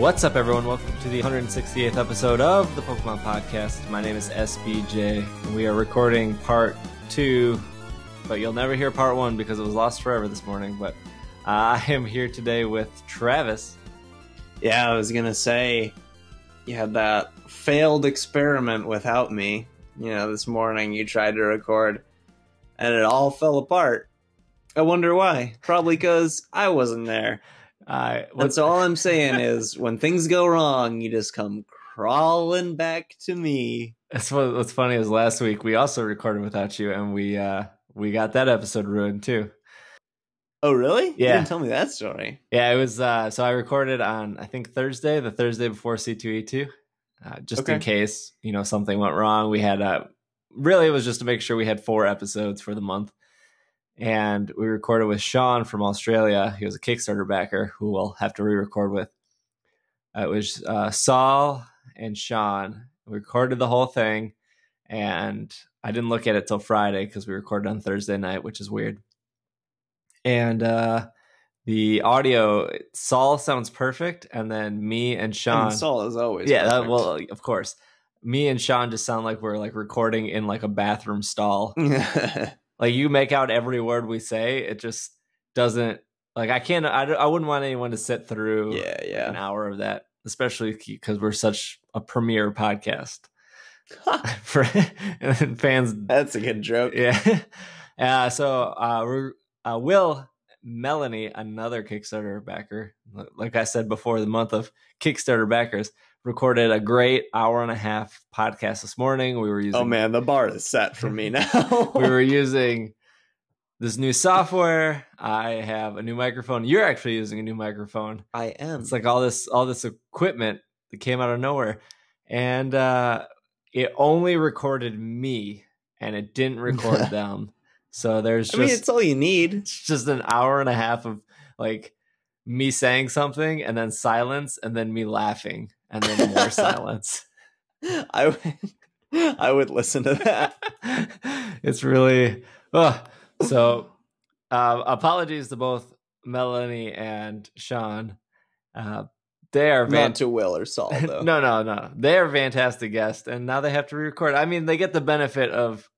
What's up, everyone? Welcome to the 168th episode of the Pokemon Podcast. My name is SBJ, and we are recording part two, but you'll never hear part one because it was lost forever this morning. But I am here today with Travis. Yeah, I was gonna say you had that failed experiment without me. You know, this morning you tried to record and it all fell apart. I wonder why. Probably because I wasn't there. Uh, That's all I'm saying is when things go wrong, you just come crawling back to me. That's what, what's funny is last week we also recorded without you, and we uh, we got that episode ruined too. Oh, really? You Yeah. didn't tell me that story. Yeah, it was. Uh, so I recorded on I think Thursday, the Thursday before C two E two, just in case you know something went wrong. We had uh, really it was just to make sure we had four episodes for the month, and we recorded with Sean from Australia. He was a Kickstarter backer who we'll have to re-record with. Uh, it was uh, Saul and Sean. We recorded the whole thing, and I didn't look at it till Friday because we recorded on Thursday night, which is weird. And uh, the audio, Saul sounds perfect, and then me and Sean, And Saul is always yeah, that, well, of course, me and Sean just sound like we're like recording in like a bathroom stall. Like you make out every word we say, it just doesn't. Like I can't. I, I wouldn't want anyone to sit through yeah, yeah. an hour of that, especially because we're such a premier podcast for and fans. That's a good joke. Yeah. Uh, so uh, we're, uh, Will Melanie, another Kickstarter backer, like I said before, the month of Kickstarter backers, recorded a great hour and a half podcast this morning. We were using Oh man, the bar is set for me now. we were using this new software. I have a new microphone. You're actually using a new microphone. I am. It's like all this all this equipment that came out of nowhere, and uh, it only recorded me, and it didn't record them. So there's I mean, it's all you need. it's just an hour and a half of like me saying something and then silence and then me laughing and then more silence. I would, I would listen to that. it's really oh. so uh, apologies to both melanie and sean uh, they are Not to Will or Saul though. no no no they are fantastic guests and now they have to re-record i mean they get the benefit of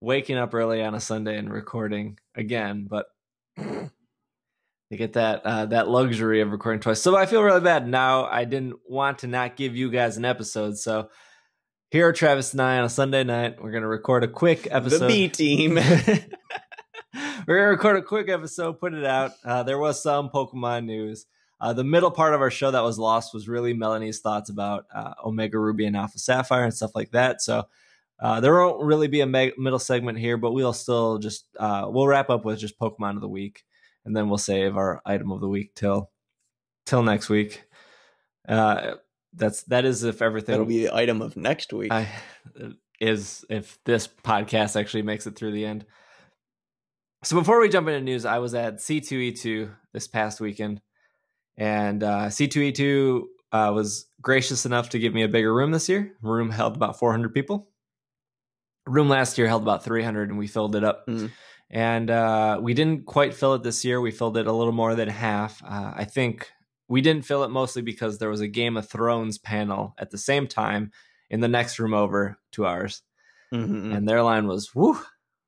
waking up early on a sunday and recording again but they get that uh, that luxury of recording twice so i feel really bad now i didn't want to not give you guys an episode so here are travis and i on a sunday night we're going to record a quick episode the B team. we're gonna record a quick episode, put it out. Uh, there was some Pokemon news. Uh, the middle part of our show that was lost was really Melanie's thoughts about uh, Omega Ruby and Alpha Sapphire and stuff like that. So uh, there won't really be a meg- middle segment here, but we'll still just uh, we'll wrap up with just Pokemon of the week, and then we'll save our item of the week till till next week. Uh, that's that is if everything That'll be the item of next week. I, is if this podcast actually makes it through the end. So before we jump into news, I was at C2E2 this past weekend, and uh, C2E2 uh, was gracious enough to give me a bigger room this year. Room held about 400 people. Room last year held about 300, and we filled it up. Mm. And uh, we didn't quite fill it this year. We filled it a little more than half. Uh, I think we didn't fill it mostly because there was a Game of Thrones panel at the same time in the next room over to ours, Mhm. and their line was woo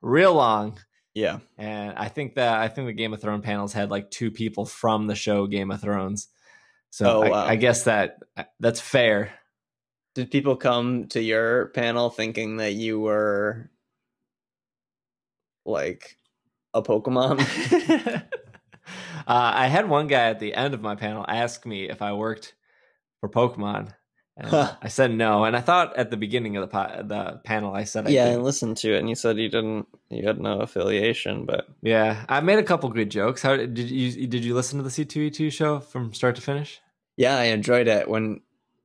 real long. Yeah. And I think that I think the Game of Thrones panels had like two people from the show Game of Thrones. So Oh, I, wow. I guess that that's fair. Did people come to your panel thinking that you were like a Pokemon? uh, I had one guy at the end of my panel ask me if I worked for Pokemon. And Huh. I said no, and I thought at the beginning of the po- the panel I said I yeah, I listened to it, and you said you didn't, you had no affiliation, but yeah. I made a couple good jokes. How did you did you listen to the C two E two show from start to finish? Yeah, I enjoyed it when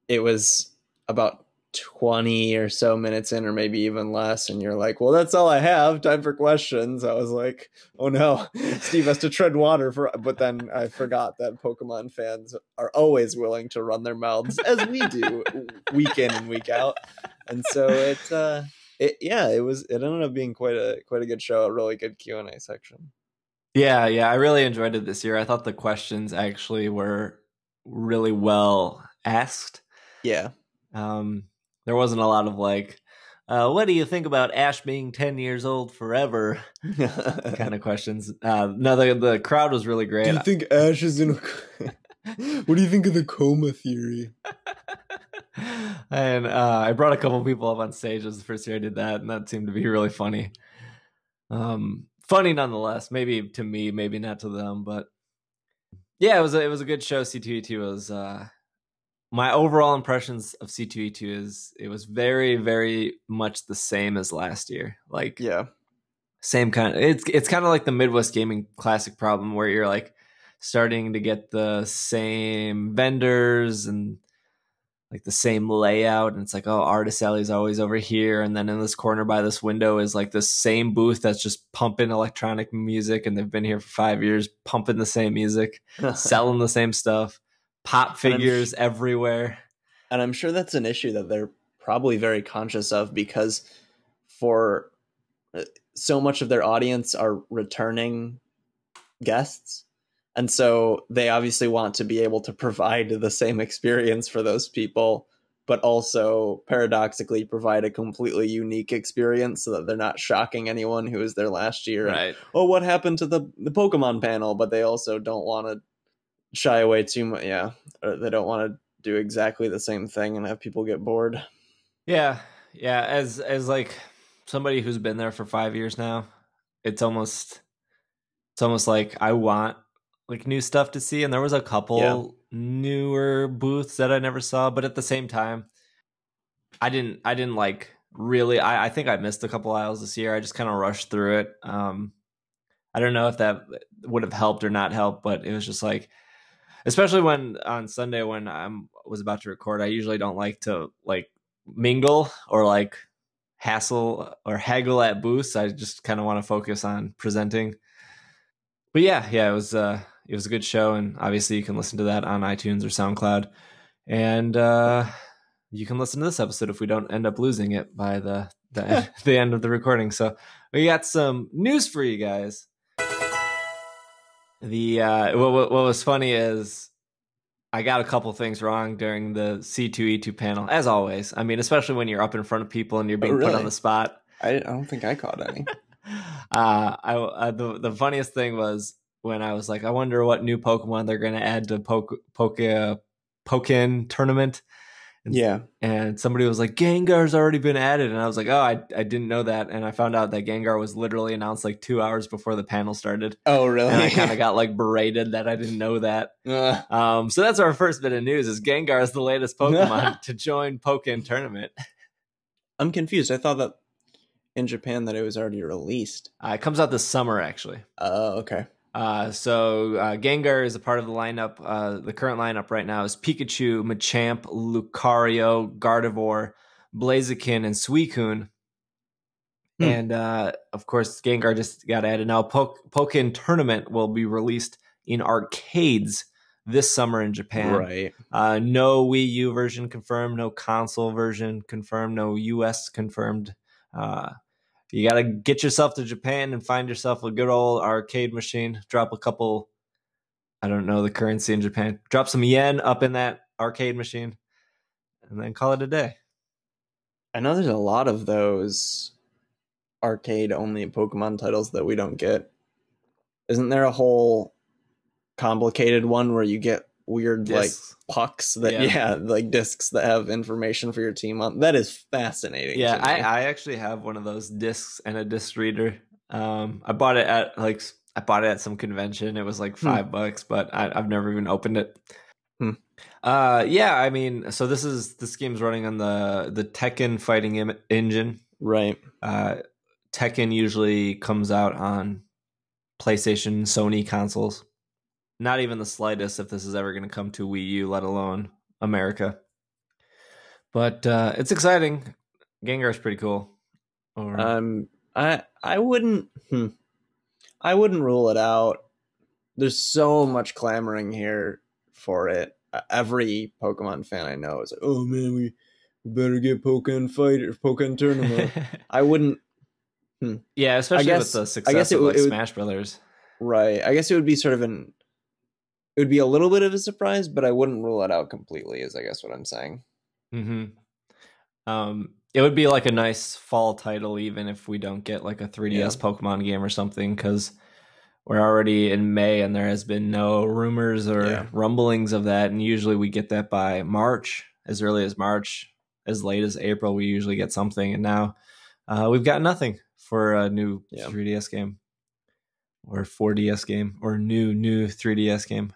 it was about 20 or so minutes in, or maybe even less. And you're like, well, that's all I have. Time for questions. I was like, oh no, Steve has to tread water for. But then I forgot that Pokemon fans are always willing to run their mouths, as we do week in and week out. And so it, uh, it, yeah, it was. It ended up being quite a quite a good show. A really good Q and A section. Yeah, yeah, I really enjoyed it this year. I thought the questions actually were really well asked. Yeah. Um, there wasn't a lot of like, uh, what do you think about Ash being 10 years old forever? kind of questions. Uh, no, the, the crowd was really great. Do you think Ash is in a. what do you think of the coma theory? and uh, I brought a couple people up on stage. It was the first year I did that, and that seemed to be really funny. Um, funny nonetheless. Maybe to me, maybe not to them, but yeah, it was a, it was a good show. C2E2 was uh, my overall impressions of C2E2 is it was very very much the same as last year. Like yeah, same kind of it's it's kind of like the Midwest Gaming Classic problem where you're like starting to get the same vendors and like the same layout and it's like oh artist alley's always over here and then in this corner by this window is like the same booth that's just pumping electronic music and they've been here for five years pumping the same music selling the same stuff pop figures and everywhere. And I'm sure that's an issue that they're probably very conscious of because for uh, so much of their audience are returning guests. And so they obviously want to be able to provide the same experience for those people, but also paradoxically provide a completely unique experience so that they're not shocking anyone who was there last year. Right. And, oh, what happened to the, the Pokemon panel? But they also don't want to shy away too much. Yeah, or they don't want to do exactly the same thing and have people get bored. Yeah, yeah. As as like somebody who's been there for five years now, it's almost it's almost like I want like new stuff to see, and there was a couple yeah. newer booths that I never saw, but at the same time, I didn't I didn't like really. I I think I missed a couple aisles this year. I just kind of rushed through it. Um, I don't know if that would have helped or not helped, but it was just like especially when on Sunday when I was about to record, I usually don't like to like mingle or like hassle or haggle at booths. I just kind of want to focus on presenting. But yeah, yeah, it was uh it was a good show and obviously you can listen to that on iTunes or SoundCloud. And uh you can listen to this episode if we don't end up losing it by the the, the end of the recording. So we got some news for you guys the uh, what, what, what was funny is I got a couple things wrong during the C2E2 panel, as always. I mean, especially when you're up in front of people and you're being oh, really? put on the spot. I, I don't think I caught any. uh, I uh, the the funniest thing was when I was like, I wonder what new Pokemon they're going to add to Poke Poke uh, Pokken tournament, and, yeah. And somebody was like, Gengar's already been added. And I was like, oh, I, I didn't know that. And I found out that Gengar was literally announced like two hours before the panel started. Oh, really? And I kind of got like berated that I didn't know that. Uh. Um, so that's our first bit of news is Gengar is the latest Pokemon to join Pokken tournament. I'm confused. I thought that in Japan that it was already released. Uh, it comes out this summer, actually. Oh, okay. Uh, so uh, Gengar is a part of the lineup. Uh, the current lineup right now is Pikachu, Machamp, Lucario, Gardevoir, Blaziken, and Suicune. Hmm. And uh, of course, Gengar just got added. Now, Pokken Tournament will be released in arcades this summer in Japan. Right. Uh, no Wii U version confirmed, no console version confirmed, no US confirmed. You got to get yourself to Japan and find yourself a good old arcade machine. Drop a couple, I don't know the currency in Japan. Drop some yen up in that arcade machine, and then call it a day. I know there's a lot of those arcade only Pokemon titles that we don't get. Isn't there a whole complicated one where you get weird discs. like pucks that yeah. yeah. like discs that have information for your team on that is fascinating yeah I, I actually have one of those discs and a disc reader um i bought it at like i bought it at some convention it was like hmm. five hmm. bucks but I, have never even opened it hmm. uh yeah i mean so this is this game's running on the the tekken fighting Im- engine right uh tekken usually comes out on playstation sony consoles not even the slightest if this is ever going to come to Wii U, let alone America. But uh, it's exciting. Gengar's pretty cool. Or... Um, I I wouldn't. Hmm, I wouldn't rule it out. There's so much clamoring here for it. Every Pokemon fan I know is like, "Oh man, we, better get Pokemon Fight or Pokemon Tournament." I wouldn't. Hmm. Yeah, especially guess, with the success I guess it, of like would, Smash Brothers. Right. I guess it would be sort of an. It would be a little bit of a surprise, but I wouldn't rule it out completely. Is I guess what I'm saying. Hmm. Um, it would be like a nice fall title, even if we don't get like a 3DS yeah. Pokemon game or something, because we're already in May and there has been no rumors or yeah. rumblings of that. And usually we get that by March, as early as March, as late as April, we usually get something. And now uh, we've got nothing for a new yeah. 3DS game or 4DS game or new, new 3DS game.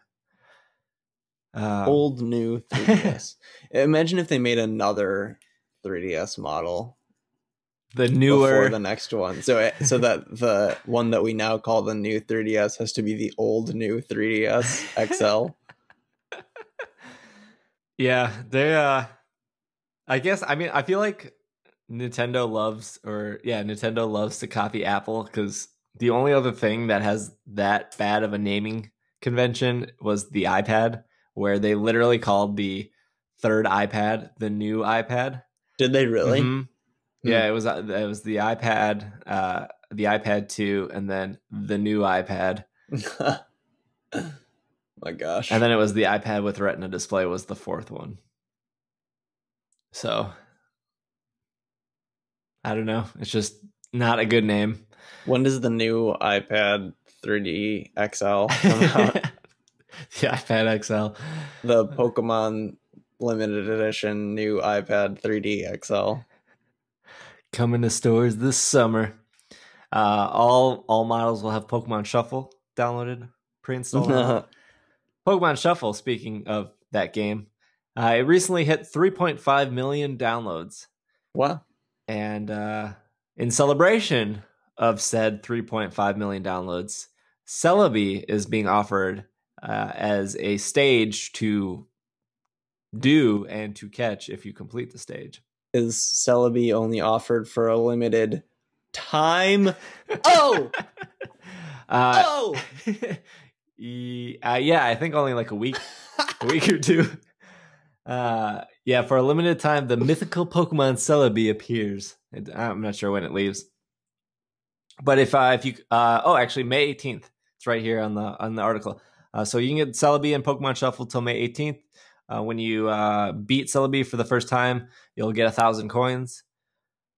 Uh, Old, new 3DS. Imagine if they made another 3DS model. The newer the next one. So so that the one that we now call the new 3DS has to be the old new 3DS XL. yeah, they uh I guess I mean I feel like Nintendo loves or yeah, Nintendo loves to copy Apple cuz the only other thing that has that bad of a naming convention was the iPad where they literally called the third iPad the new iPad did they really? Mm-hmm. Yeah, it was uh, it was the iPad, uh, the iPad two, and then the new iPad. My gosh! And then it was the iPad with Retina display was the fourth one. So I don't know. It's just not a good name. When does the new iPad 3D XL come out? the iPad XL. The Pokemon limited edition new iPad 3D XL. Coming to stores this summer. Uh, all all models will have Pokemon Shuffle downloaded, pre-installed. Pokemon Shuffle. Speaking of that game, uh, it recently hit 3.5 million downloads. Wow! And uh, in celebration of said 3.5 million downloads, Celebi is being offered uh, as a stage to do and to catch if you complete the stage. Is Celebi only offered for a limited time? Oh! uh, oh! uh, yeah, I think only like a week, a week or two. Uh, yeah, for a limited time, the mythical Pokemon Celebi appears. I'm not sure when it leaves, but if uh, if you uh, oh, actually May 18th, it's right here on the on the article. Uh, so you can get Celebi and Pokemon Shuffle till May 18th. Uh, when you uh, beat Celebi for the first time, you'll get a thousand coins.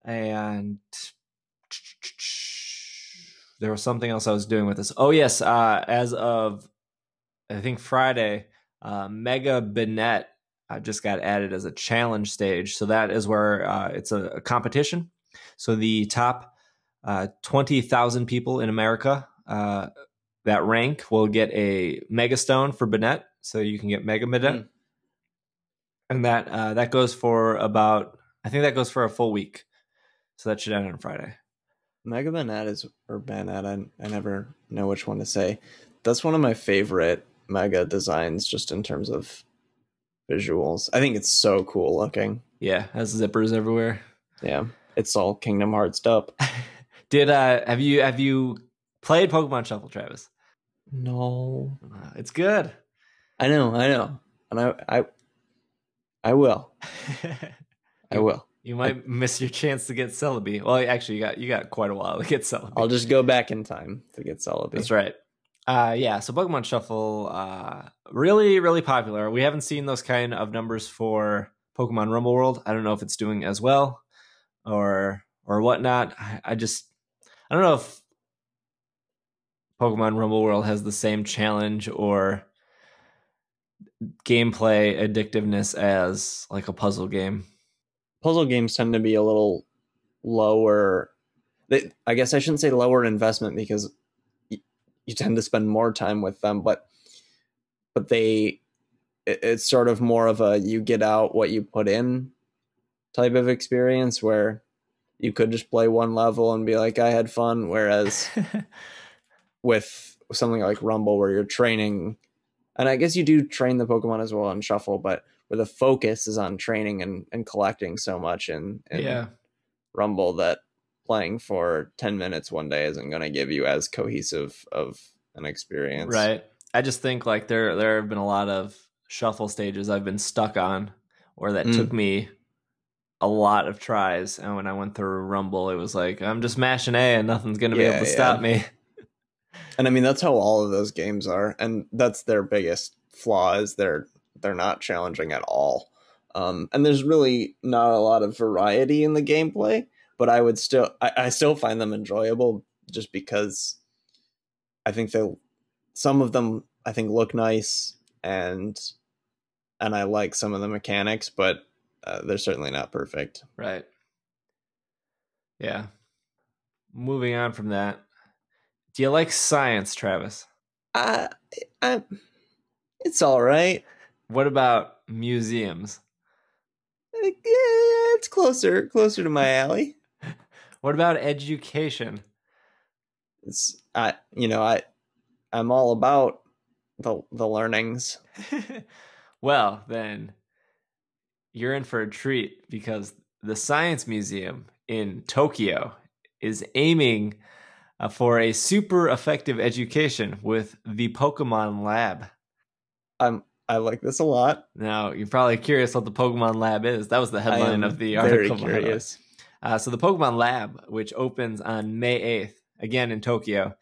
And there was something else I was doing with this. Oh yes, uh, as of I think Friday, uh, Mega Banette uh, just got added as a challenge stage. So that is where it's a, a, competition. So the top twenty thousand people in America that rank will get a Mega Stone for Banette. So you can get Mega Banette. Mm and that uh, that goes for about I think that goes for a full week. So that should end on Friday. Mega Banette is or Banette, I, I never know which one to say. That's one of my favorite Mega designs, just in terms of visuals. I think it's so cool looking. Yeah, has zippers everywhere. Yeah, it's all Kingdom Hearts up. Did uh have you have you played Pokemon Shuffle, Travis? No, uh, it's good. I know, I know, and I I I will. I will. You might I, miss your chance to get Celebi. Well, actually, you got you got quite a while to get Celebi. I'll just go back in time to get Celebi. That's right. Uh, yeah, so Pokemon Shuffle, uh, really, really popular. We haven't seen those kind of numbers for Pokemon Rumble World. I don't know if it's doing as well or or whatnot. I, I just I don't know if Pokemon Rumble World has the same challenge or gameplay addictiveness as like a puzzle game. Puzzle games tend to be a little lower. They, I guess I shouldn't say lower investment because you, you tend to spend more time with them, but but they it, it's sort of more of a you get out what you put in type of experience where you could just play one level and be like I had fun whereas with something like Rumble where you're training and I guess you do train the Pokemon as well on Shuffle, but where the focus is on training and, and collecting so much in, in yeah. Rumble that playing for 10 minutes one day isn't going to give you as cohesive of an experience. Right. I just think like there there have been a lot of shuffle stages I've been stuck on or that Mm. took me a lot of tries and when I went through Rumble it was like I'm just mashing A and nothing's going to be able to yeah. stop me. And I mean that's how all of those games are and that's their biggest flaw is they're they're not challenging at all. Um, and there's really not a lot of variety in the gameplay, but I would still I, I still find them enjoyable just because I think they some of them I think look nice and and I like some of the mechanics, but uh, they're certainly not perfect. Right. Yeah. Moving on from that. Do you like science, Travis? I, I it's all right. What about museums? Uh, yeah, It's closer closer to my alley. What about education? It's I you know I I'm all about the the learnings. well, then you're in for a treat because the Science Museum in Tokyo is aiming uh, for a super effective education with the Pokemon Lab. I'm I like this a lot. Now, you're probably curious what the Pokemon Lab is. That was the headline of the article. very curious. Uh, so the Pokemon Lab, which opens on May 8th, again in Tokyo,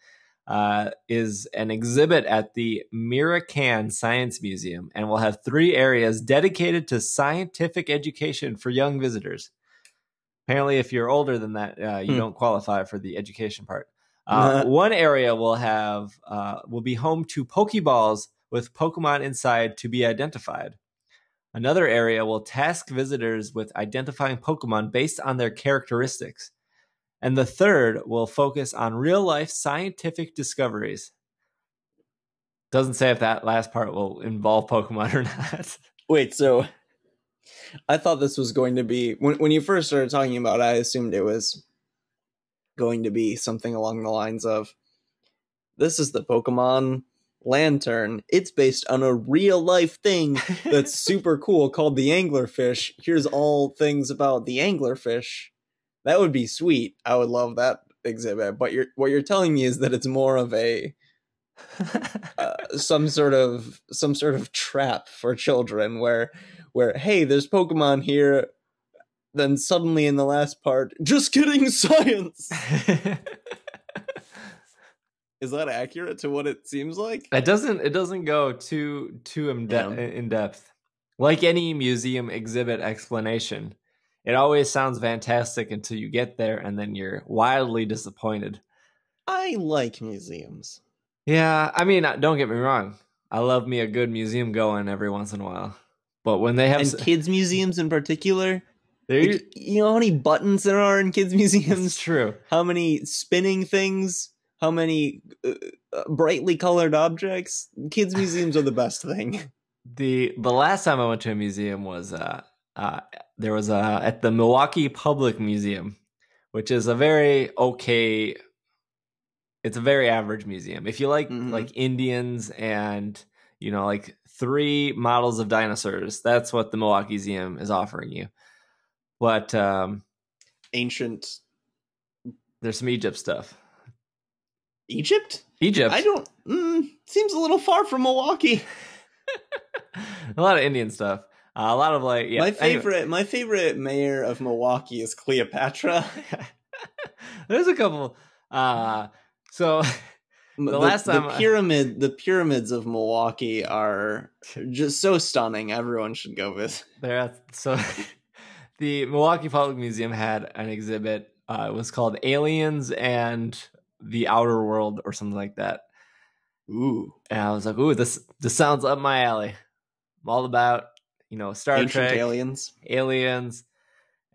uh, is an exhibit at the Miraikan Science Museum and will have three areas dedicated to scientific education for young visitors. Apparently, if you're older than that, uh, you Hmm. don't qualify for the education part. Uh, one area will have uh, will be home to Pokeballs with Pokemon inside to be identified. Another area will task visitors with identifying Pokemon based on their characteristics. And the third will focus on real life scientific discoveries. Doesn't say if that last part will involve Pokemon or not. Wait, so I thought this was going to be when when you first started talking about it, I assumed it was going to be something along the lines of this is the Pokemon Lanturn. It's based on a real life thing that's super cool called the anglerfish. Here's all things about the anglerfish. That would be sweet. I would love that exhibit. But you're what you're telling me is that it's more of a uh, some sort of some sort of trap for children where where hey there's pokemon here then suddenly in the last part just kidding science is that accurate to what it seems like it doesn't it doesn't go too too in, de- Yeah. in depth. Like any museum exhibit explanation, it always sounds fantastic until you get there and then you're wildly disappointed. i like museums Yeah, I mean, uh, don't get me wrong. I love me a good museum going every once in a while. But when they have and kids museums in particular like, you know how many buttons there are in kids it's museums true. how many spinning things how many uh, uh, brightly colored objects kids museums are the best thing the The last time I went to a museum was uh, uh there was a at the Milwaukee Public Museum, which is a very okay. It's a very average museum. If you like Mhm. like Indians and you know like three models of dinosaurs, that's what the Milwaukee Museum is offering you. But um, ancient there's some Egypt stuff. Egypt? Egypt. I don't. Mm, seems a little far from Milwaukee. a lot of Indian stuff. Uh, a lot of like yeah. my anyway. favorite, my favorite mayor of Milwaukee is Cleopatra. There's a couple. Uh, so the, last time the I- pyramid, the pyramids of Milwaukee are just so stunning. Everyone should go visit. there. So the Milwaukee Public Museum had an exhibit. Uh, it was called Aliens and the Outer World or something like that. Ooh, And I was like, "Ooh, this this sounds up my alley. I'm all about you know Star ancient Trek, aliens. aliens."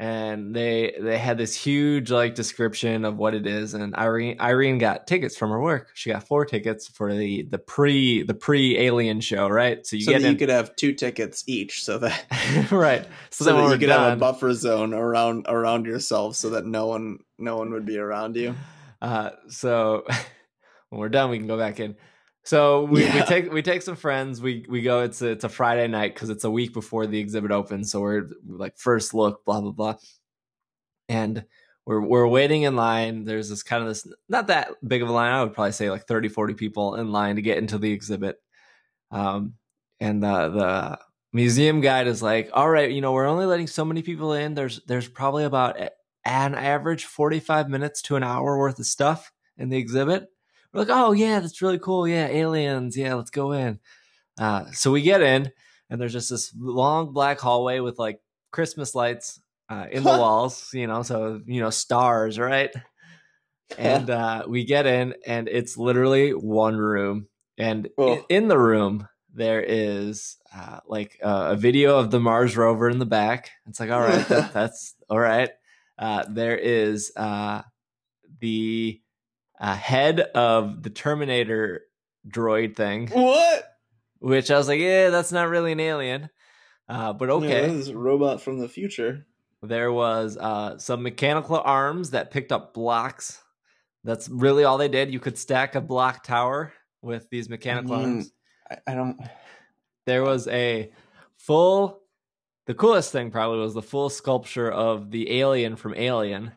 And they they had this huge like description of what it is, and Irene Irene got tickets from her work. She got four tickets for the the pre the pre Alien show, right? So you so get in, you could have two tickets each, so that right. So, so, that you could have a buffer zone around around yourself, so that no one no one would be around you. uh, so when we're done, we can go back in. So we, we take we take some friends. We we go. It's a, it's a Friday night because it's a week before the exhibit opens. So we're like first look, blah blah blah, and we're we're waiting in line. There's this kind of this not that big of a line. I would probably say like 30, 40 people in line to get into the exhibit. Um, and the the museum guide is like, all right, you know, we're only letting so many people in. There's there's probably about an average forty five minutes to an hour worth of stuff in the exhibit. We're like, oh yeah, that's really cool. Yeah, aliens. Yeah, let's go in. Uh, so we get in, and there's just this long black hallway with like Christmas lights uh, in the walls. You know, so you know stars, right? And uh, we get in, and it's literally one room, and Oh. in the room there is uh, like uh, a video of the Mars rover in the back. It's like, all right, that, that's all right. Uh, there is uh, the uh, head of the Terminator droid thing, what? which I was like, yeah, that's not really an alien. Uh, but okay. this is a robot from the future. There was uh, some mechanical arms that picked up blocks. That's really all they did. You could stack a block tower with these mechanical mean, arms. I, I don't. There was a full. The coolest thing probably was the full sculpture of the alien from Alien.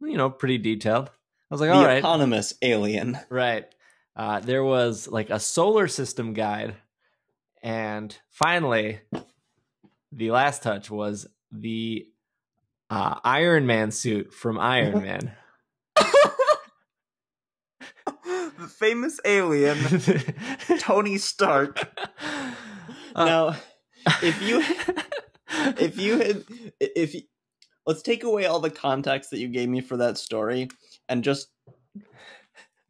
You know, pretty detailed. I was like, the all right, eponymous alien. right. Uh, there was like a solar system guide, and finally, the last touch was the uh, Iron Man suit from Iron Man. the famous alien, Tony Stark. Uh, now, if you if you had if you, let's take away all the context that you gave me for that story and just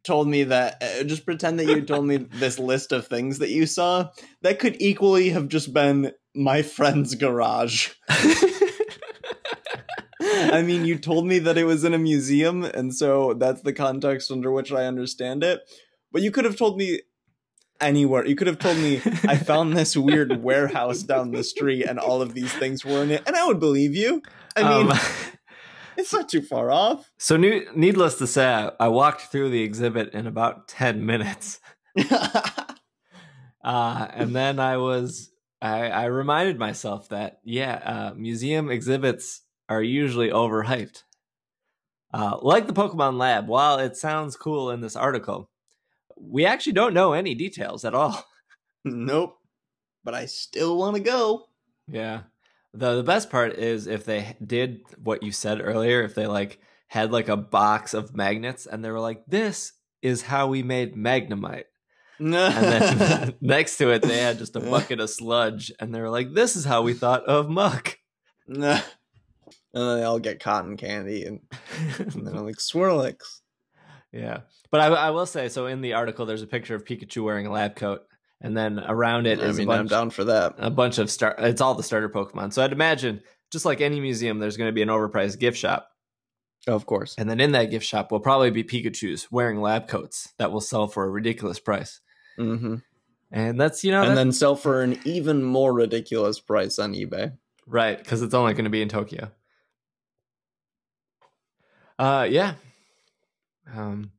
told me that uh, just pretend that you told me this list of things that you saw that could equally have just been my friend's garage. I mean you told me that it was in a museum and so that's the context under which i understand it. But you could have told me anywhere. You could have told me i found this weird warehouse down the street and all of these things were in it and i would believe you. I mean um, it's not too far off so, new, needless to say, I, I walked through the exhibit in about ten minutes, uh, and then I was I, I reminded myself that yeah, uh, museum exhibits are usually overhyped. Uh, like the Pokemon Lab, while it sounds cool in this article, we actually don't know any details at all. nope but i still want to go Yeah. The the best part is if they did what you said earlier, if they like had like a box of magnets and they were like, "This is how we made Magnemite," and then next to it they had just a bucket of sludge, and they were like, "This is how we thought of Muk." And then they all get cotton candy and, and then I'm like Swirlix. yeah, but I, I will say so. In the article, there's a picture of Pikachu wearing a lab coat, and then around it I is mean, a I'm down for that. a bunch of star. It's all the starter Pokemon. So I'd imagine, just like any museum, there's going to be an overpriced gift shop. Of course. And then in that gift shop will probably be Pikachu's wearing lab coats that will sell for a ridiculous price. hmm And that's, you know, And then sell for an even more ridiculous price on eBay. right, because it's only going to be in Tokyo. Uh, yeah. Um,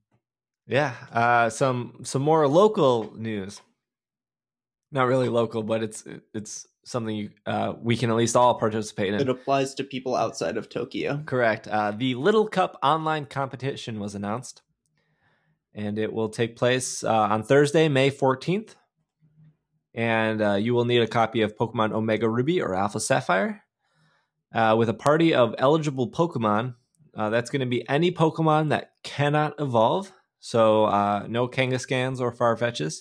yeah. Uh, some some more local news. Not really local, but it's it's something you, uh, we can at least all participate in. It applies to people outside of Tokyo. Correct. Uh, the Little Cup online competition was announced, and it will take place uh, on Thursday, May 14th. And uh, you will need a copy of Pokemon Omega Ruby or Alpha Sapphire uh, with a party of eligible Pokemon. Uh, that's going to be any Pokemon that cannot evolve. So, uh, no Kangaskhans or Farfetches.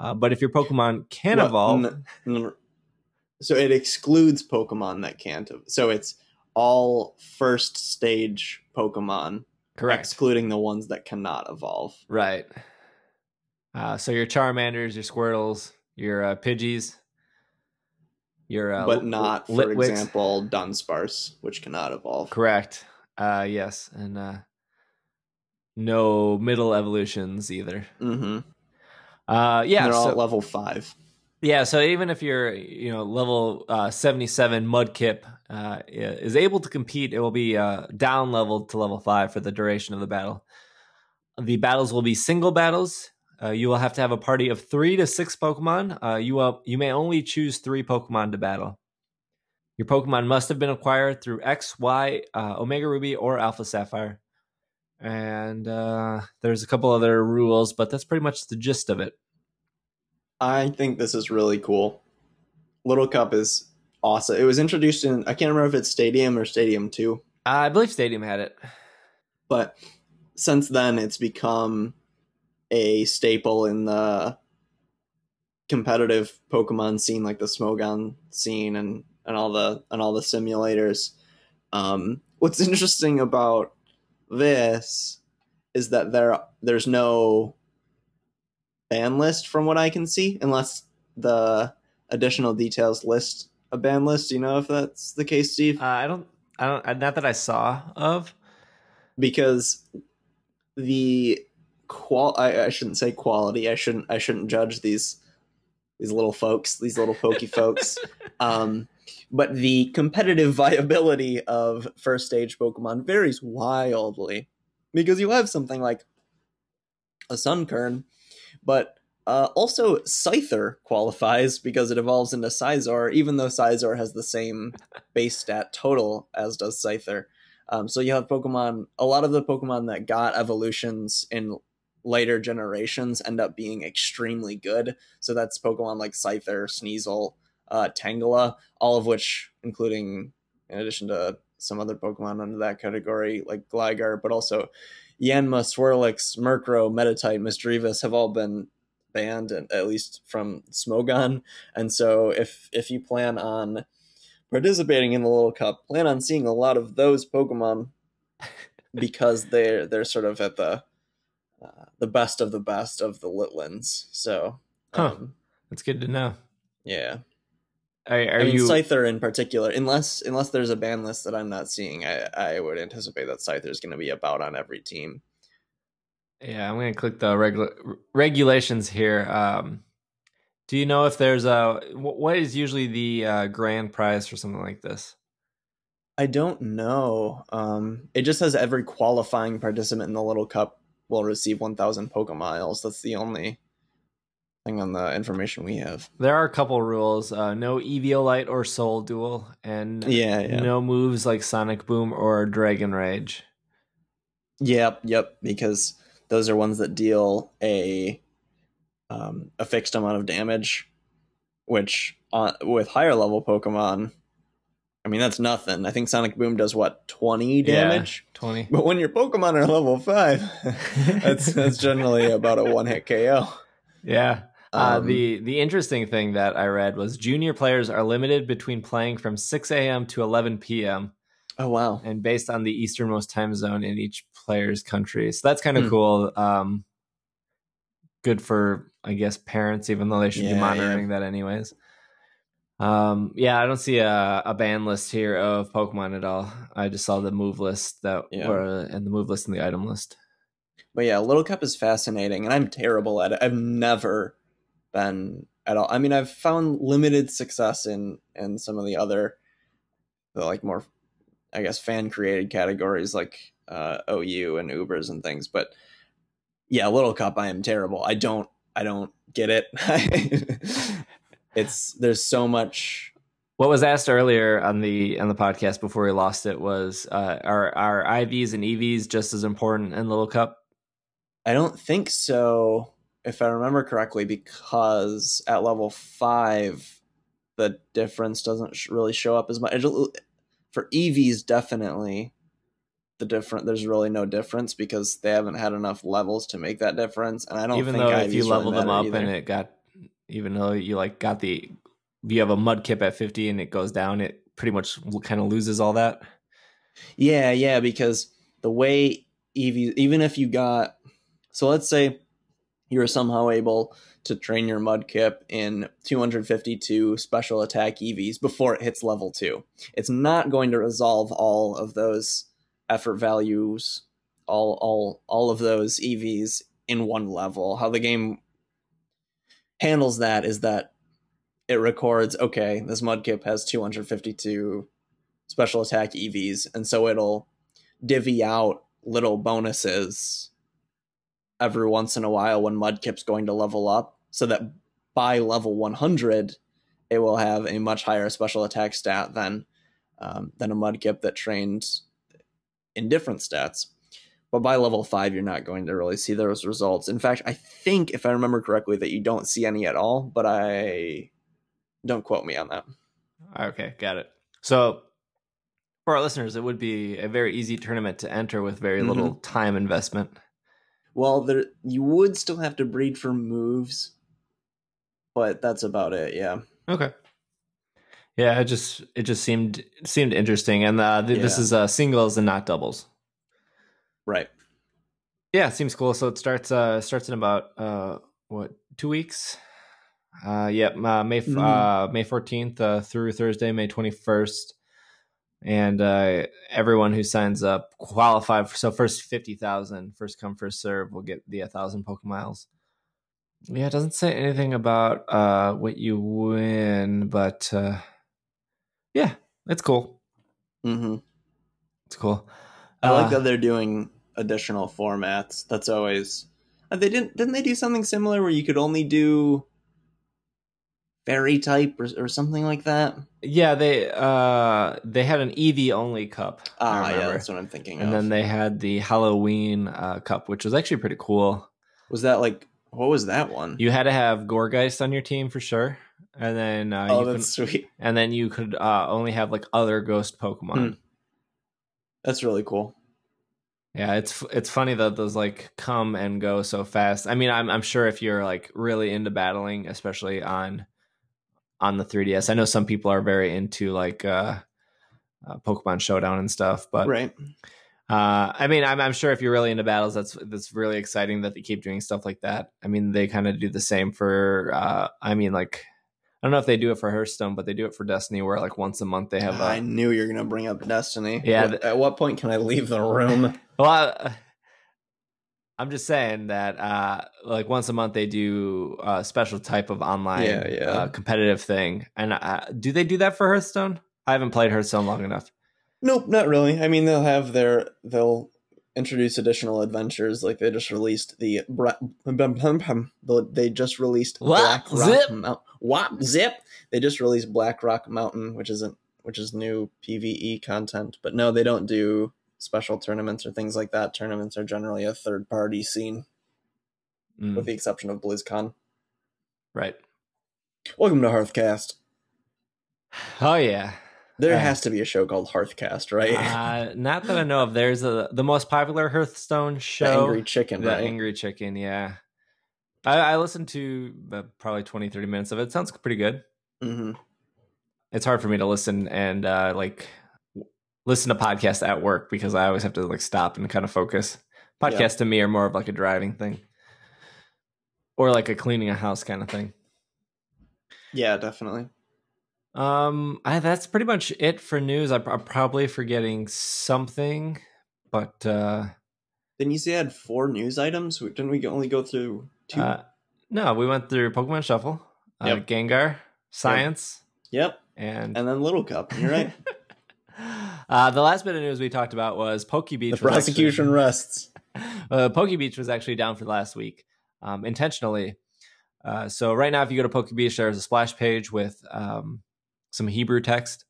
Uh, but if your Pokemon can Well, evolve, n- n- so it excludes Pokemon that can't. So it's all first stage Pokemon, correct. excluding the ones that cannot evolve. Right. Uh, so your Charmanders, your Squirtles, your uh, Pidgeys, your uh, but not, for Litwicks. example, Dunsparce, which cannot evolve. Correct. Uh, yes, and uh, no middle evolutions either. Mm-hmm. Uh, yeah. They're so, at level five. yeah. So even if you're, you know, level uh, seventy-seven Mudkip uh, is able to compete, it will be uh, down leveled to level five for the duration of the battle. The battles will be single battles. Uh, you will have to have a party of three to six Pokemon. Uh, you will, you may only choose three Pokemon to battle. Your Pokemon must have been acquired through X, Y, uh, Omega Ruby, or Alpha Sapphire. And uh, there's a couple other rules, but that's pretty much the gist of it. I think this is really cool. Little Cup is awesome. It was introduced in I can't remember if it's Stadium or Stadium Two. I believe Stadium had it, but since then it's become a staple in the competitive Pokemon scene, like the Smogon scene and and all the and all the simulators. Um, what's interesting about this is that there there's no ban list from what I can see, unless the additional details list a ban list. Do you know if that's the case, Steve? Uh, I don't. I don't. Not that I saw of. Because the qual I, I shouldn't say quality. I shouldn't. I shouldn't judge these these little folks, these little pokey folks. Um, but the competitive viability of first stage Pokemon varies wildly because you have something like a Sunkern, but uh, also, Scyther qualifies because it evolves into Scizor, even though Scizor has the same base stat total as does Scyther. Um, so you have Pokemon, a lot of the Pokemon that got evolutions in later generations end up being extremely good. So that's Pokemon like Scyther, Sneasel, uh, Tangela, all of which, including, in addition to some other Pokemon under that category, like Gligar, but also Yanma, Swirlix, Murkrow, Meditite, Misdreavus have all been banned, at least from Smogon. And so if if you plan on participating in the Little Cup, plan on seeing a lot of those Pokemon because they're they're sort of at the uh, the best of the best of the Litlands. So, um, huh. that's good to know. Yeah. Are, are I mean, you Scyther in particular, unless unless there's a ban list that I'm not seeing, I I would anticipate that Scyther is going to be about on every team. Yeah, I'm going to click the regula- regulations here. Um, do you know if there's a what is usually the uh, grand prize for something like this? I don't know. Um, it just says every qualifying participant in the Little Cup will receive 1,000 Pokemiles. That's the only thing on the information we have. There are a couple rules: uh, no Eviolite or Soul Dew, and yeah, yeah, no moves like Sonic Boom or Dragon Rage. Yep, yep. Because those are ones that deal a um, a fixed amount of damage, which uh, with higher level Pokemon, I mean that's nothing. I think Sonic Boom does what twenty damage, yeah, twenty. But when your Pokemon are level five, that's that's generally about a one hit KO. Yeah. Uh, um, the the interesting thing that I read was junior players are limited between playing from 6 a.m. to 11 p.m. Oh wow! And based on the easternmost time zone in each player's country, so that's kind of hmm. cool. Um, good for I guess parents, even though they should yeah, be monitoring yeah. that anyways. Um, yeah, I don't see a, a ban list here of Pokemon at all. I just saw the move list that yeah. were and the move list and the item list. But yeah, Little Cup is fascinating, and I'm terrible at it. I've never been at all. I mean, I've found limited success in in some of the other, the like more I guess fan created categories like uh, OU and Ubers and things. But yeah, Little Cup, I am terrible. I don't I don't get it. it's there's so much. What was asked earlier on the on the podcast before we lost it was uh, are are IVs and EVs just as important in Little Cup? I don't think so, if I remember correctly, because at level five, the difference doesn't really show up as much for EVs, definitely the different. There's really no difference because they haven't had enough levels to make that difference. And I don't even though IVs if you level them up either. and it got, even though you like got the, you have a mud Mudkip at 50 and it goes down, it pretty much kind of loses all that. Yeah, yeah, because the way EVs, even if you got, so let's say you were somehow able to train your Mudkip in 252 special attack EVs before it hits level 2. It's not going to resolve all of those effort values, all all all of those EVs in one level. How the game handles that is that it records, okay, this Mudkip has 252 special attack EVs, and so it'll divvy out little bonuses every once in a while when Mudkip's going to level up, so that by level 100, it will have a much higher special attack stat than um, than a Mudkip that trained in different stats. But by level five, you're not going to really see those results. In fact, I think, if I remember correctly, that you don't see any at all. But I don't quote me on that. Okay, got it. So for our listeners, it would be a very easy tournament to enter with very little time investment. Well, there you would still have to breed for moves, but that's about it. Yeah. Okay. Yeah, it just it just seemed seemed interesting, and uh, th- this is uh, singles and not doubles. Right. Yeah, seems cool. So it starts uh starts in about uh what two weeks? Uh, yep, uh, May f Mhm. uh, May fourteenth uh, through Thursday, May twenty first, and uh, everyone who signs up qualify for so first fifty thousand, first come first serve will get the thousand Pokemiles. Yeah, it doesn't say anything about uh what you win, but uh, yeah, it's cool. hmm It's cool. I like Uh, that they're doing additional formats. That's always uh, they didn't didn't they do something similar where you could only do fairy type or, or something like that? Yeah, they uh they had an Eevee only cup. Ah, yeah, that's what I'm thinking and of. then they had the Halloween uh, cup, which was actually pretty cool. was that like what was that one? You had to have Gourgeist on your team for sure, and then uh, oh, you that's could, sweet. and then you could uh, only have like other ghost Pokemon. Hmm. That's really cool. Yeah, it's it's funny that those like come and go so fast. I mean, I'm I'm sure if you're like really into battling, especially on on the 3DS, I know some people are very into like uh, uh Pokemon Showdown and stuff, but right. Uh, I mean, I'm, I'm sure if you're really into battles, that's that's really exciting that they keep doing stuff like that. I mean, they kind of do the same for. Uh, I mean, like I don't know if they do it for Hearthstone, but they do it for Destiny, where like once a month they have. I A, knew you were gonna bring up Destiny. Yeah, at what point can I leave the room? well, I, I'm just saying that uh, like once a month they do a special type of online Yeah, yeah. Uh, competitive thing. And uh, do they do that for Hearthstone? I haven't played Hearthstone long enough. Nope, not really. I mean, they'll have their they'll introduce additional adventures. Like they just released the bra- they just released Black Rock zip. Mount- Whap zip. They just released Blackrock Mountain, which isn't which is new PVE content. But no, they don't do special tournaments or things like that. Tournaments are generally a third party scene, Mm, with the exception of BlizzCon. right. Welcome to Hearthcast. Oh yeah. There Uh, has to be a show called Hearthcast, right? Uh, not that I know of. There's a the most popular Hearthstone the show, Angry Chicken, the right? Angry Chicken. Yeah, I, I listened to uh, probably 20, 30 minutes of it. Sounds pretty good. hmm It's hard for me to listen and uh, like listen to podcasts at work because I always have to like stop and kind of focus. Podcasts to me are more of like a driving thing, or like a cleaning a house kind of thing. Yeah, definitely. Um, I, that's pretty much it for news. I, I'm probably forgetting something, but uh, Didn't you say I had four news items? Didn't we only go through two? Uh, no, we went through Pokemon Shuffle, uh, Yep. Gengar, Science, yep. and And then Little Cup. You're right. uh, the last bit of news we talked about was Poke Beach. the prosecution rests. Actually, uh, Poke Beach was actually down for last week, um, intentionally. Uh, so right now, if you go to Poke Beach, there's a splash page with um, some Hebrew text,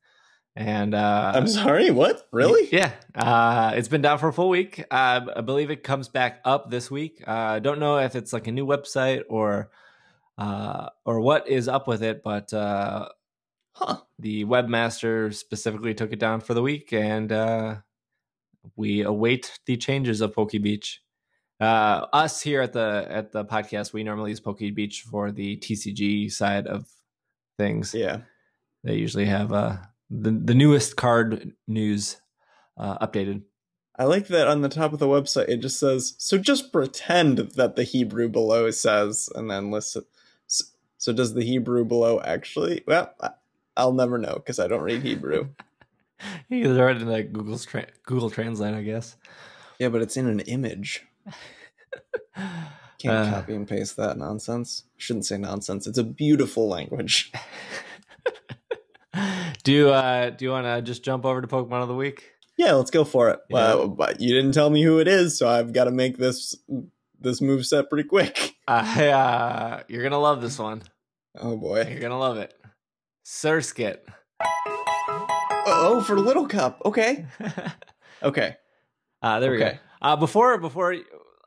and uh, I'm sorry. What? Really? Yeah, uh, it's been down for a full week. Uh, I believe it comes back up this week. I uh, don't know if it's like a new website or uh, or what is up with it, but uh, Huh. the webmaster specifically took it down for the week, and uh, we await the changes of Poke Beach. Uh, us here at the at the podcast, we normally use Poke Beach for the TCG side of things. Yeah. They usually have uh, the the newest card news uh, updated. I like that on the top of the website it just says, so just pretend that the Hebrew below says, and then lists it. So, so does the Hebrew below actually? Well, I- I'll never know because I don't read Hebrew. You can throw it in like Google's tra- Google Translate, I guess. yeah, but it's in an image. Can't Uh, copy and paste that nonsense. Shouldn't say nonsense. It's a beautiful language. do you uh, do you want to just jump over to Pokemon of the week? Yeah, let's go for it. Yeah. Uh, but you didn't tell me who it is, so I've got to make this this move set pretty quick. I, uh, you're gonna love this one. Oh boy. You're gonna love it. Surskit. Oh, for Little Cup. Okay. Okay. uh, there we go. Uh, before before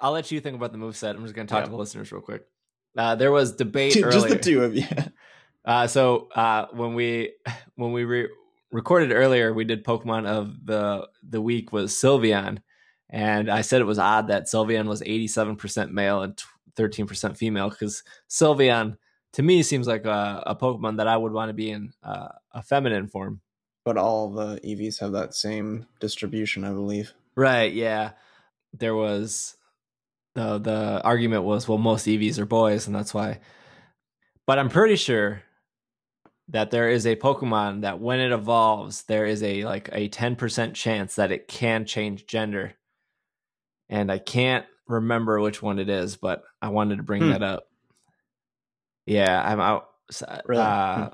I'll let you think about the move set. I'm just gonna talk Yeah. to the listeners real quick. Uh, there was debate earlier. Just earlier. the two of you. Uh, so uh, when we when we re- recorded earlier, we did Pokemon of the the week was Sylveon, and I said it was odd that Sylveon was 87% male and 13% female because Sylveon to me it seems like a, a Pokemon that I would want to be in uh, a feminine form. But all the Eevees have that same distribution, I believe. Right? Yeah. There was the the argument was well most Eevees are boys and that's why. But I'm pretty sure that there is a Pokemon that when it evolves, there is a like a 10% chance that it can change gender. And I can't remember which one it is, but I wanted to bring Hmm. that up. Yeah, I'm out. Really? Uh,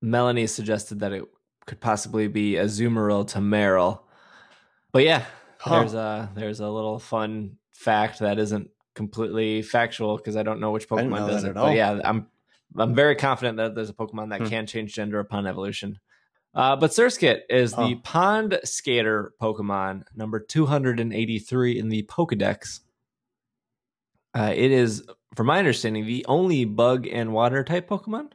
Melanie suggested that it could possibly be a Azumarill to Marill. But yeah, Huh. there's a there's a little fun fact that isn't completely factual because I don't know which Pokemon know does that it. at all. But yeah, I'm I'm very confident that there's a Pokemon that Hmm. can change gender upon evolution. Uh, but Surskit is the Pond Skater Pokemon number 283 in the Pokedex. Uh, it is, from my understanding, the only bug and water type Pokemon.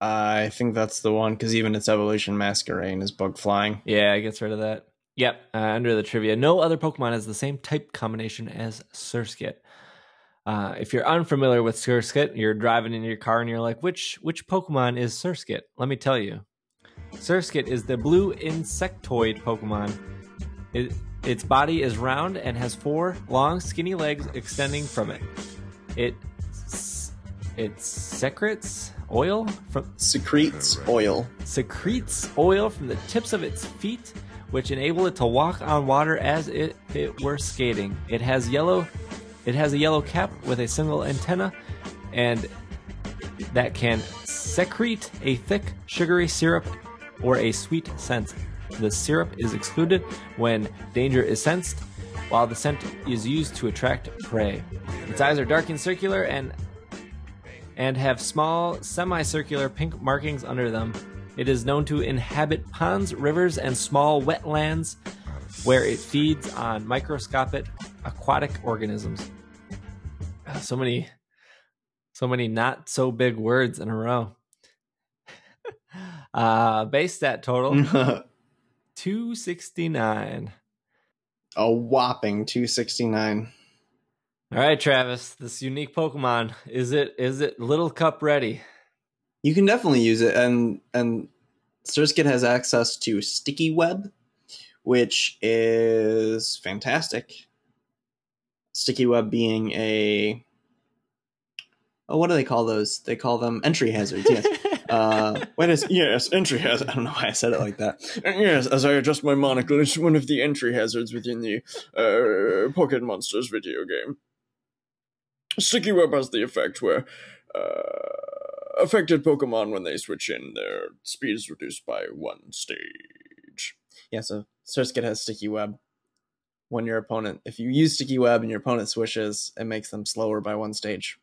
I think that's the one because even its evolution Masquerain is bug flying. Yeah, it gets rid of that. Yep. Uh, under the trivia, no other Pokemon has the same type combination as Surskit. Uh, if you're unfamiliar with Surskit, you're driving in your car and you're like, which which Pokemon is Surskit? Let me tell you. Surskit is the blue insectoid Pokemon. It, its body is round and has four long, skinny legs extending from it. It it secretes oil from Secretes oh, oil. secretes oil from the tips of its feet, which enable it to walk on water as if it were skating. It has yellow it has a yellow cap with a single antenna and that can secrete a thick sugary syrup or a sweet scent. The syrup is excluded when danger is sensed, while the scent is used to attract prey. Its eyes are dark and circular and and have small semicircular pink markings under them. It is known to inhabit ponds, rivers, and small wetlands where it feeds on microscopic aquatic organisms. Ah, So many so many not so big words in a row. uh base stat total a whopping 269. All right, Travis, this unique Pokemon, is it is it Little Cup ready? You can definitely use it, and and Surskit has access to Sticky Web, which is fantastic. Sticky Web being a oh, what do they call those? They call them entry hazards. Yes. Uh, what is yes entry hazard? I don't know why I said it like that. Yes, as I adjust my monocle, it's one of the entry hazards within the uh, Pocket Monsters video game. Sticky Web has the effect where uh, affected Pokemon, when they switch in, their speed is reduced by one stage. Yeah, so Surskit has Sticky Web. When your opponent, if you use Sticky Web and your opponent swishes, it makes them slower by one stage.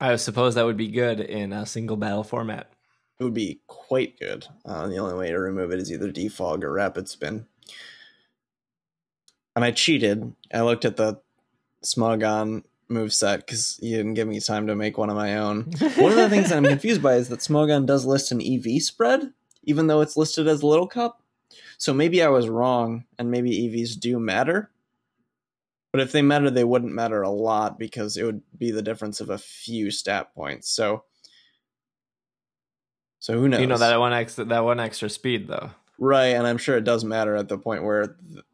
I suppose that would be good in a single battle format. It would be quite good. Uh, the only way to remove it is either defog or rapid spin. And I cheated. I looked at the Smogon moveset because you didn't give me time to make one of my own. One of the things that I'm confused by is that Smogon does list an EV spread, even though it's listed as Little Cup. So maybe I was wrong, and maybe EVs do matter. But if they matter, they wouldn't matter a lot because it would be the difference of a few stat points. So, so who knows? You know that one extra that one extra speed though. Right, and I'm sure it does matter at the point where, th-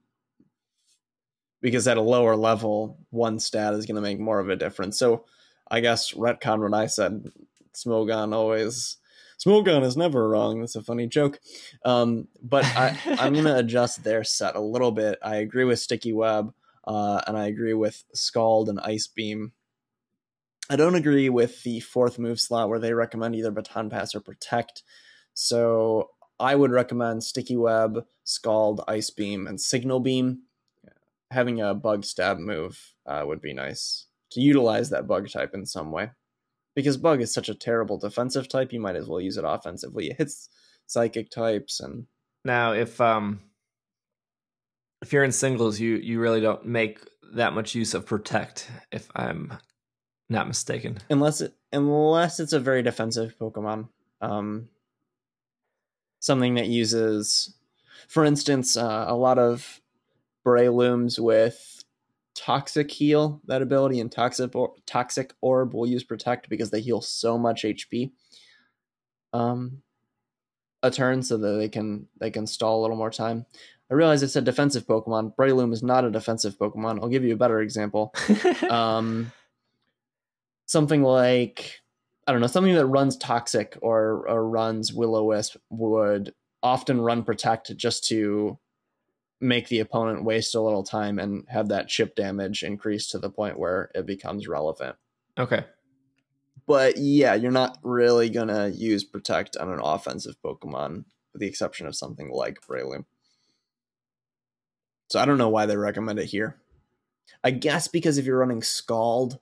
because at a lower level, one stat is going to make more of a difference. So I guess retcon what I said. Smogon always, Smogon is never wrong. That's a funny joke. Um, but I, I'm going to adjust their set a little bit. I agree with Sticky Web, uh, and I agree with Scald and Ice Beam. I don't agree with the fourth move slot where they recommend either Baton Pass or Protect. So I would recommend Sticky Web, Scald, Ice Beam, and Signal Beam. having a bug stab move uh, would be nice to utilize that bug type in some way. Because bug is such a terrible defensive type, you might as well use it offensively. It hits psychic types and Now, if um if you're in singles, you you really don't make that much use of protect. If I'm not mistaken. unless it unless it's a very defensive Pokemon. Um, something that uses, for instance, uh, a lot of Brelooms with Toxic Heal that ability and Toxic or- Toxic Orb will use Protect because they heal so much HP. Um, a turn so that they can they can stall a little more time. I realize I said defensive Pokemon. Breloom is not a defensive Pokemon. I'll give you a better example um, something like I don't know, something that runs toxic or, or runs will o wisp would often run protect just to make the opponent waste a little time and have that chip damage increase to the point where it becomes relevant. okay. But yeah, you're not really gonna use protect on an offensive Pokemon, with the exception of something like Breloom. So I don't know why they recommend it here. I guess because if you're running Scald,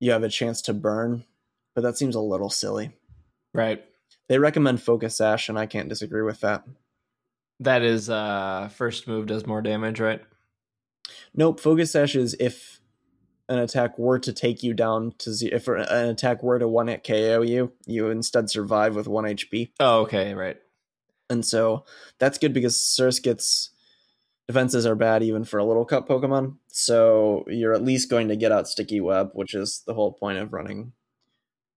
you have a chance to burn, but that seems a little silly. Right. They recommend Focus Sash, and I can't disagree with that. That is uh first move does more damage, right? Nope, Focus Sash is if an attack were to take you down to zero. If an attack were to one hit KO you, you instead survive with one HP. Oh, okay, right. And so that's good because Surskit's defenses are bad even for a little cup Pokemon. So you're at least going to get out Sticky Web, which is the whole point of running.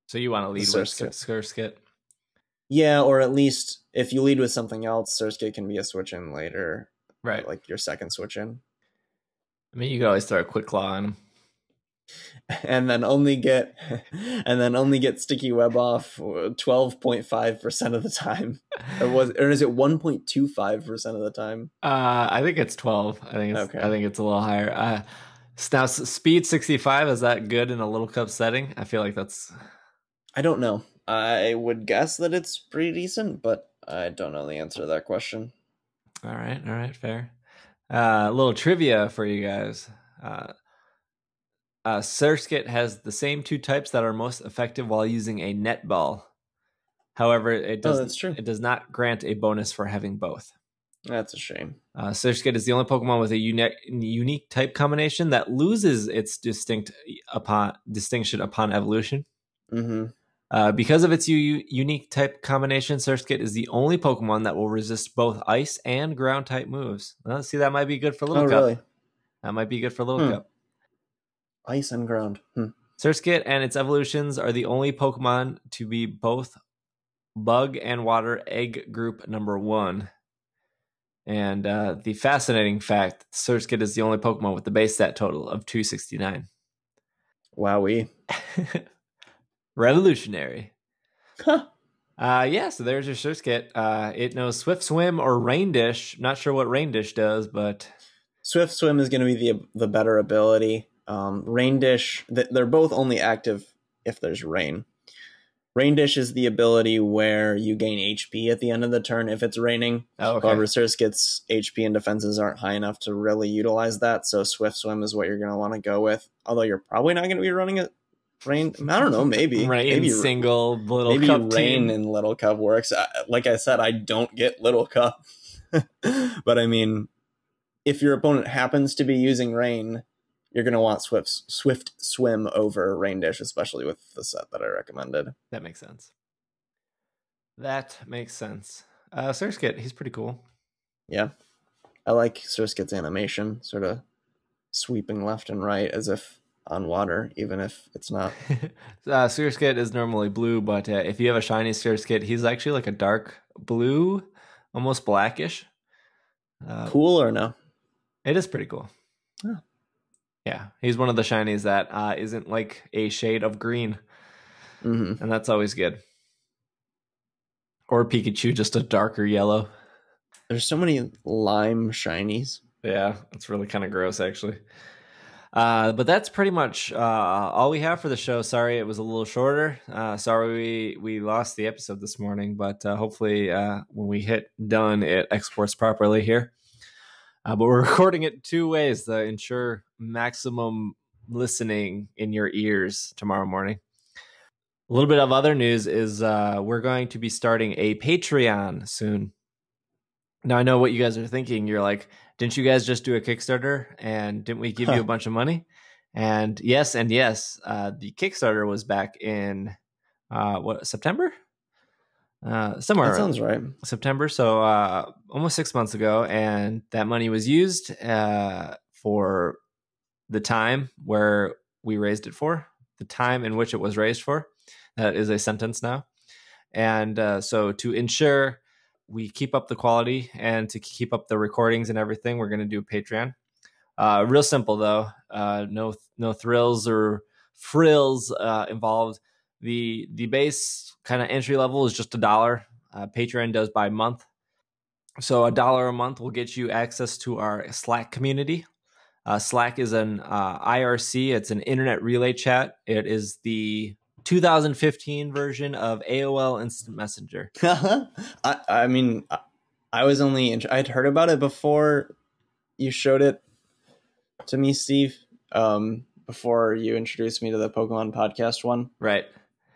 So you want to lead with. Surskit. Yeah, or at least if you lead with something else, Surskit can be a switch in later, Right. like your second switch in. I mean, you could always throw a quick claw on him. And then only get and then only get Sticky Web off twelve point five percent of the time. Or was or is it one point two five percent of the time? Uh, I think it's twelve. I think it's, Okay. I think it's a little higher. Uh, now speed sixty five is that good in a little cup setting? I feel like that's I don't know. I would guess that it's pretty decent, but I don't know the answer to that question. all right. All right, fair. Uh, a little trivia for you guys. Uh, uh, Surskit has the same two types that are most effective while using a net ball. However, it Oh, does true. it does not grant a bonus for having both. That's a shame. Uh, Surskit is the only Pokemon with a unique unique type combination that loses its distinct upon distinction upon evolution. Mm-hmm. Uh, because of its u- unique type combination, Surskit is the only Pokemon that will resist both ice and ground type moves. Well, see, that might be good for Little Oh, Cup. really? That might be good for Little Hmm. Cup. Ice and ground. Hmm. Surskit and its evolutions are the only Pokemon to be both bug and water egg group number one. And uh, the fascinating fact Surskit is the only Pokemon with the base stat total of 269. Wowee. Revolutionary. Huh. Uh, yeah, so there's your Surskit. Uh, it knows Swift Swim or Rain Dish. Not sure what Rain Dish does, but Swift Swim is going to be the the better ability. Um, rain Dish, th- they're both only active if there's rain. Rain Dish is the ability where you gain HP at the end of the turn if it's raining. oh, okay. However, Surskit's HP and defenses aren't high enough to really utilize that, so Swift Swim is what you're going to want to go with. Although you're probably not going to be running a rain. I don't know, maybe Rain maybe single little maybe cup rain team. in Little Cup works. I, like I said, I don't get Little Cup, but I mean, if your opponent happens to be using rain, you're going to want Swift Swift Swim over Rain Dish, especially with the set that I recommended. That makes sense. That makes sense. Uh, Surskit, he's pretty cool. Yeah, I like Surskit's animation, sort of sweeping left and right as if on water, even if it's not. uh, Surskit is normally blue, but uh, if you have a shiny Surskit, he's actually like a dark blue, almost blackish. Uh, Cool or no? It is pretty cool. Oh. Yeah, he's one of the shinies that uh, isn't like a shade of green, hmm and that's always good. Or Pikachu, just a darker yellow. There's so many lime shinies. Yeah, it's really kind of gross, actually. Uh, but that's pretty much uh, all we have for the show. Sorry, it was a little shorter. Uh, sorry we we lost the episode this morning, but uh, hopefully uh, when we hit done, it exports properly here. Uh, but we're recording it two ways to ensure maximum listening in your ears tomorrow morning. A little bit of other news is uh, we're going to be starting a Patreon soon. Now I know what you guys are thinking. You're like, didn't you guys just do a Kickstarter and didn't we give you a bunch of money? And yes, and yes, uh, the Kickstarter was back in uh, what September, uh, somewhere. That sounds right. September, so uh, almost six months ago, and that money was used uh, for the time where we raised it for, the time in which it was raised for. That is a sentence now. And uh, so to ensure we keep up the quality and to keep up the recordings and everything, we're going to do a Patreon. Uh, real simple though, uh, no no thrills or frills uh, involved. The the base kind of entry level is just a dollar. Uh, Patreon does by month, so a dollar a month will get you access to our Slack community. Uh, Slack is an uh, IRC. It's an internet relay chat. It is the 2015 version of AOL Instant Messenger. I, I mean, I was only int- I'd heard about it before you showed it to me, Steve. Um, before you introduced me to the Pokemon podcast one, Right.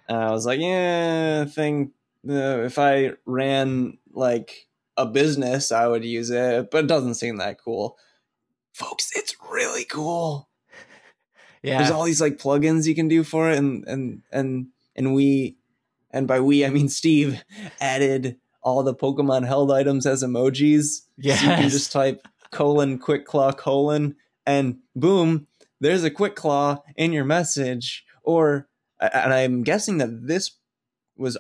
And I was like, yeah, thing. Uh, if I ran like a business, I would use it, but it doesn't seem that cool. Folks, it's really cool. Yeah. there's all these like plugins you can do for it and and and and we and by we i mean steve added all the pokemon held items as emojis Yeah. so you can just type colon quick claw colon and boom there's a quick claw in your message or and i'm guessing that this was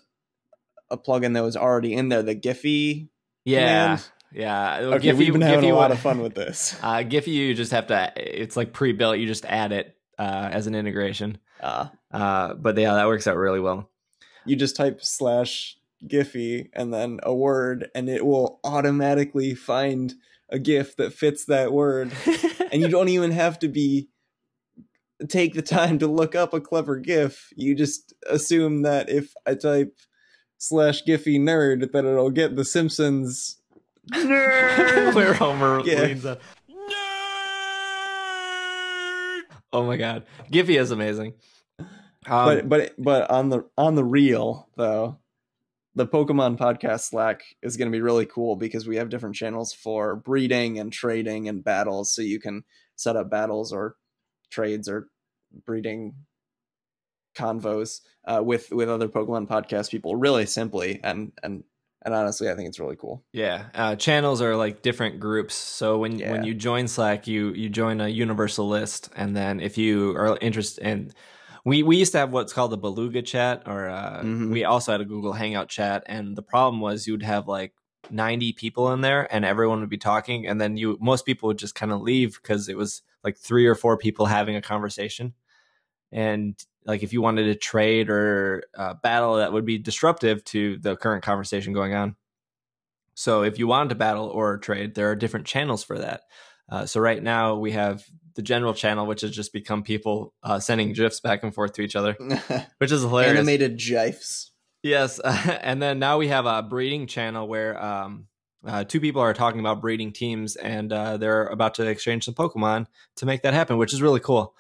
a plugin that was already in there the giphy yeah. command. Yeah. okay Giphy- we've been having Giphy a lot of fun with this Uh, Giphy, you just have to. It's like pre-built. You just add it uh, as an integration. uh, Uh, but yeah, that works out really well. you just type slash Giphy and then a word, and it will automatically find a GIF that fits that word. And you don't even have to be take the time to look up a clever GIF. You just assume that if I type slash Giphy nerd, that it'll get the Simpsons nerd. Where Homer Yeah. leans up. Nerd! Oh my god, Giphy is amazing. Um, but but but on the on the real though the pokemon podcast slack is going to be really cool because we have different channels for breeding and trading and battles so you can set up battles or trades or breeding convos uh, with with other pokemon podcast people really simply and and and honestly i think it's really cool Yeah, uh, channels are like different groups. So when Yeah. when you join Slack, you you join a universal list, and then if you are interested in, we we used to have what's called a Beluga chat, or uh, Mhm. we also had a Google Hangout chat, and the problem was you'd have like ninety people in there, and everyone would be talking, and then you most people would just kind of leave because it was like three or four people having a conversation, and like if you wanted to trade or uh, battle, that would be disruptive to the current conversation going on. So if you wanted to battle or trade, there are different channels for that. Uh, so right now we have the general channel, which has just become people uh, sending gifs back and forth to each other, which is hilarious. animated gifs Yes, and then now we have a breeding channel where um, uh, two people are talking about breeding teams, and uh, they're about to exchange some Pokemon to make that happen, which is really cool.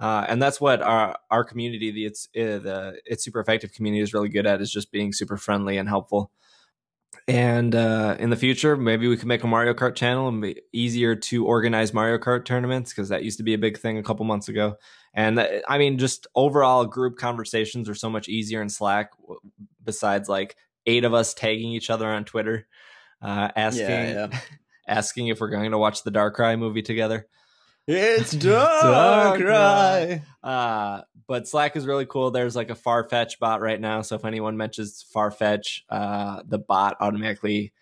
Uh, and that's what our our community, the it's uh, the it's super effective community, is really good at is just being super friendly and helpful. And uh, in the future, maybe we could make a Mario Kart channel and be easier to organize Mario Kart tournaments because that used to be a big thing a couple months ago. And uh, I mean, just overall group conversations are so much easier in Slack. Besides, like eight of us tagging each other on Twitter, uh, asking yeah yeah asking if we're going to watch the Darkrai movie together. It's Dark Darkrai. Uh, but Slack is really cool. There's like a Farfetch bot right now. So if anyone mentions Farfetch, uh, the bot automatically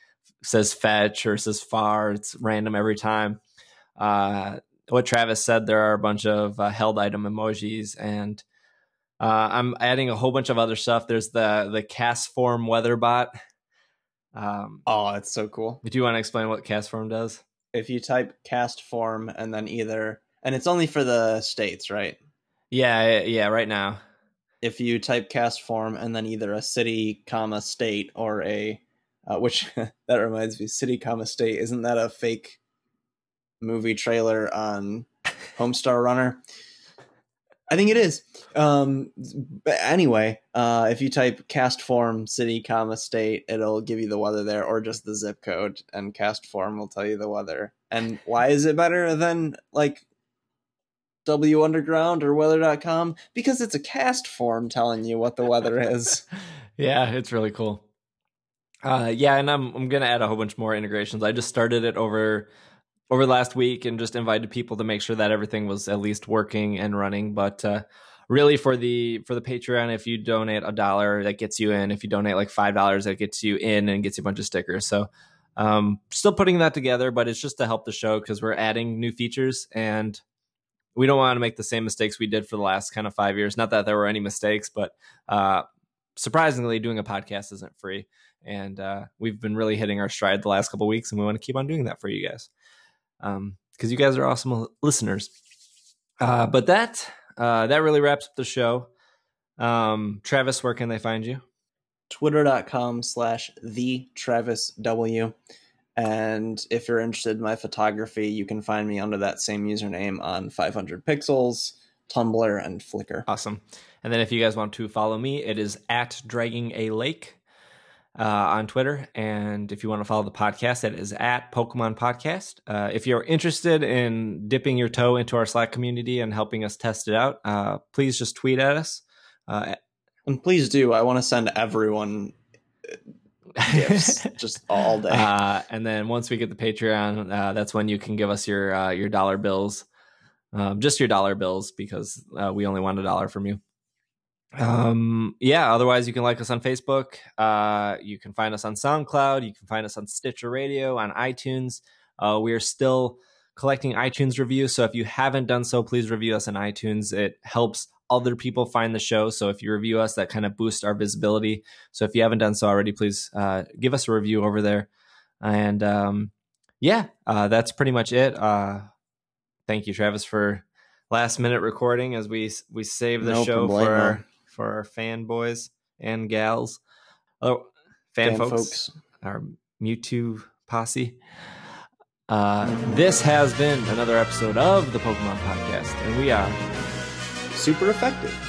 says fetch or says far. It's random every time. Uh, what Travis said, there are a bunch of uh, held item emojis, and uh, I'm adding a whole bunch of other stuff. There's the the Castform weather bot. Um, Oh, that's so cool. do you want to explain what Castform does? If you type Castform and then either, and it's only for the states, right? Yeah, yeah. Right now, If you type Castform and then either a city, comma state, or a, uh, which that reminds me, city, comma state, isn't that a fake movie trailer on Homestar Runner. I think it is. Um, but anyway, uh, if you type Castform city, comma state, it'll give you the weather there, or just the zip code, and Castform will tell you the weather. And why is it better than like W Underground or Weather.com? Because it's a Castform telling you what the weather is. yeah, it's really cool. Uh, yeah, and I'm I'm gonna add a whole bunch more integrations. I just started it over over the last week and just invited people to make sure that everything was at least working and running. But uh, really, for the for the Patreon, if you donate a dollar, that gets you in. If you donate like five dollars, that gets you in and gets you a bunch of stickers. So um, still putting that together, but it's just to help the show because we're adding new features and we don't want to make the same mistakes we did for the last kind of five years. Not that there were any mistakes, but uh, surprisingly, doing a podcast isn't free. And uh, we've been really hitting our stride the last couple weeks, and we want to keep on doing that for you guys because um, you guys are awesome listeners. Uh, but that uh, that really wraps up the show. Um, Travis, where can they find you? Twitter.com slash the Travis W. And if you're interested in my photography, you can find me under that same username on 500 Pixels, Tumblr, and Flickr. Awesome. And then if you guys want to follow me, it is at Dragging a Lake uh, on Twitter. And if you want to follow the podcast, that is at Pokemon Podcast. Uh, if you're interested in dipping your toe into our Slack community and helping us test it out, uh, please just tweet at us. Uh, and please do. I want to send everyone gifts just all day. Uh, and then once we get the Patreon, uh that's when you can give us your your dollar bills. Um, just your dollar bills because we only want a dollar from you um yeah otherwise you can like us on facebook uh you can find us on soundcloud you can find us on stitcher radio on itunes. Uh we are still collecting itunes reviews so if you haven't done so please review us on itunes. It helps other people find the show so if you review us that kind of boosts our visibility. So if you haven't done so already please uh give us a review over there. And um yeah uh that's pretty much it. Uh thank you travis for last minute recording as we we save the no show for our for our fanboys and gals. Oh, fan, fan folks, folks, our Mewtwo posse. Uh, this has been another episode of the Pokemon Podcast, and we are super effective.